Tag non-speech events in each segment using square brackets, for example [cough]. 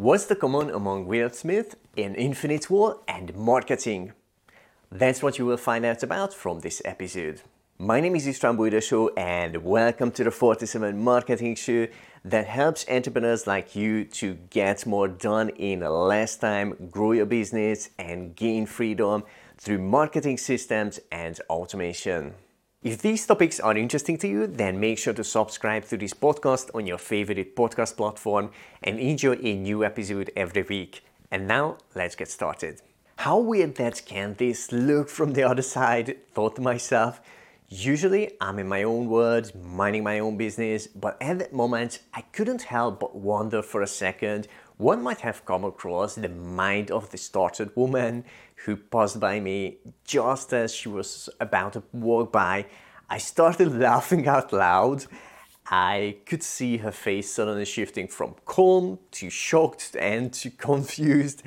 What's the common among Will Smith, An Infinite Wall, and marketing? That's what you will find out about from this episode. My name is István Bújdosó and welcome to the 47 Marketing Show that helps entrepreneurs like you to get more done in less time, grow your business, and gain freedom through marketing systems and automation. If these topics are interesting to you, then make sure to subscribe to this podcast on your favorite podcast platform and enjoy a new episode every week. And now, let's get started. How weird that can this look from the other side, thought to myself. Usually, I'm in my own world, minding my own business, but at that moment, I couldn't help but wonder for a second one might have come across the mind of the startled woman who passed by me just as she was about to walk by. I started [laughs] laughing out loud. I could see her face suddenly shifting from calm to shocked and to [laughs] confused.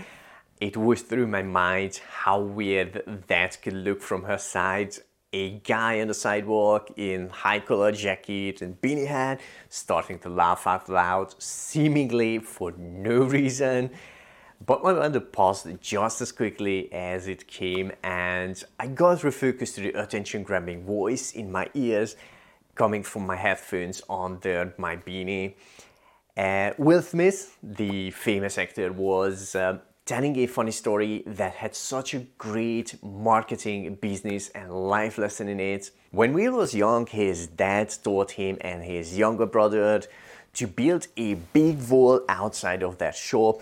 It was through my mind how weird that could look from her side a guy on the sidewalk in high collar jacket and beanie hat starting to laugh out loud, seemingly for no reason. But my mind passed just as quickly as it came, and I got refocused to the attention grabbing voice in my ears coming from my headphones under my beanie. Uh, Will Smith, the famous actor, was uh, telling a funny story that had such a great marketing, business, and life lesson in it. When Will was young, his dad taught him and his younger brother to build a big wall outside of their shop.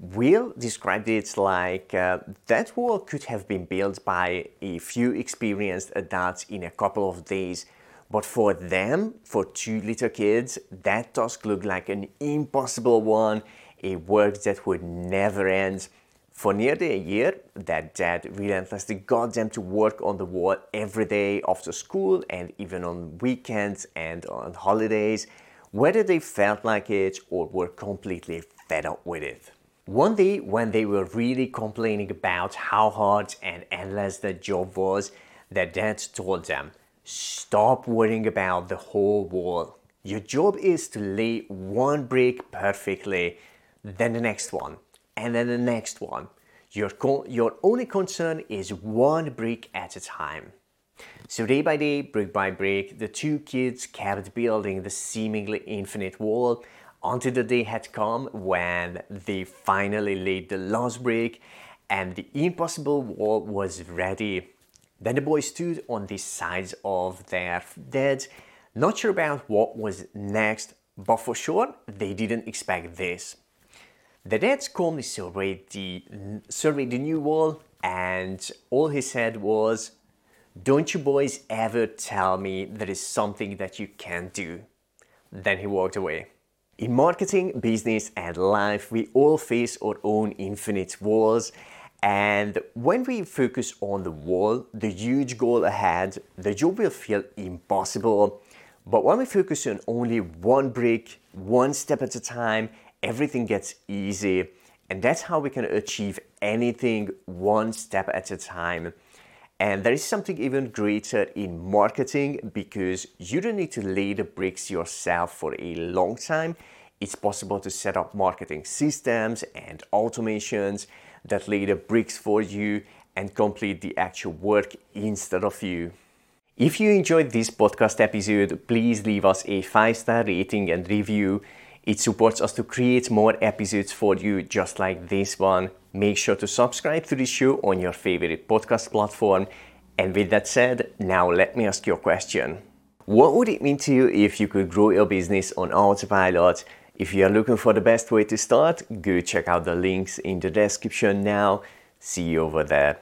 Will described it like uh, that wall could have been built by a few experienced adults in a couple of days. But for them, for two little kids, that task looked like an impossible one a work that would never end. For nearly a year, that dad relentlessly got them to work on the wall every day after school and even on weekends and on holidays, whether they felt like it or were completely fed up with it. One day, when they were really complaining about how hard and endless the job was, their dad told them, Stop worrying about the whole wall. Your job is to lay one brick perfectly then the next one, and then the next one. Your, your only concern is one brick at a time. So, day by day, brick by brick, the two kids kept building the seemingly infinite wall until the day had come when they finally laid the last brick and the impossible wall was ready. Then the boys stood on the sides of their dead, not sure about what was next, but for sure they didn't expect this. The dad calmly surveyed the, surveyed the new wall, and all he said was, Don't you boys ever tell me there is something that you can't do. Then he walked away. In marketing, business, and life, we all face our own infinite walls. And when we focus on the wall, the huge goal ahead, the job will feel impossible. But when we focus on only one brick, one step at a time, everything gets easy. And that's how we can achieve anything one step at a time. And there is something even greater in marketing because you don't need to lay the bricks yourself for a long time. It's possible to set up marketing systems and automations that lay the bricks for you and complete the actual work instead of you. If you enjoyed this podcast episode, please leave us a five star rating and review. It supports us to create more episodes for you just like this one. Make sure to subscribe to the show on your favorite podcast platform. And with that said, now let me ask you a question. What would it mean to you if you could grow your business on autopilot? If you are looking for the best way to start, go check out the links in the description now. See you over there.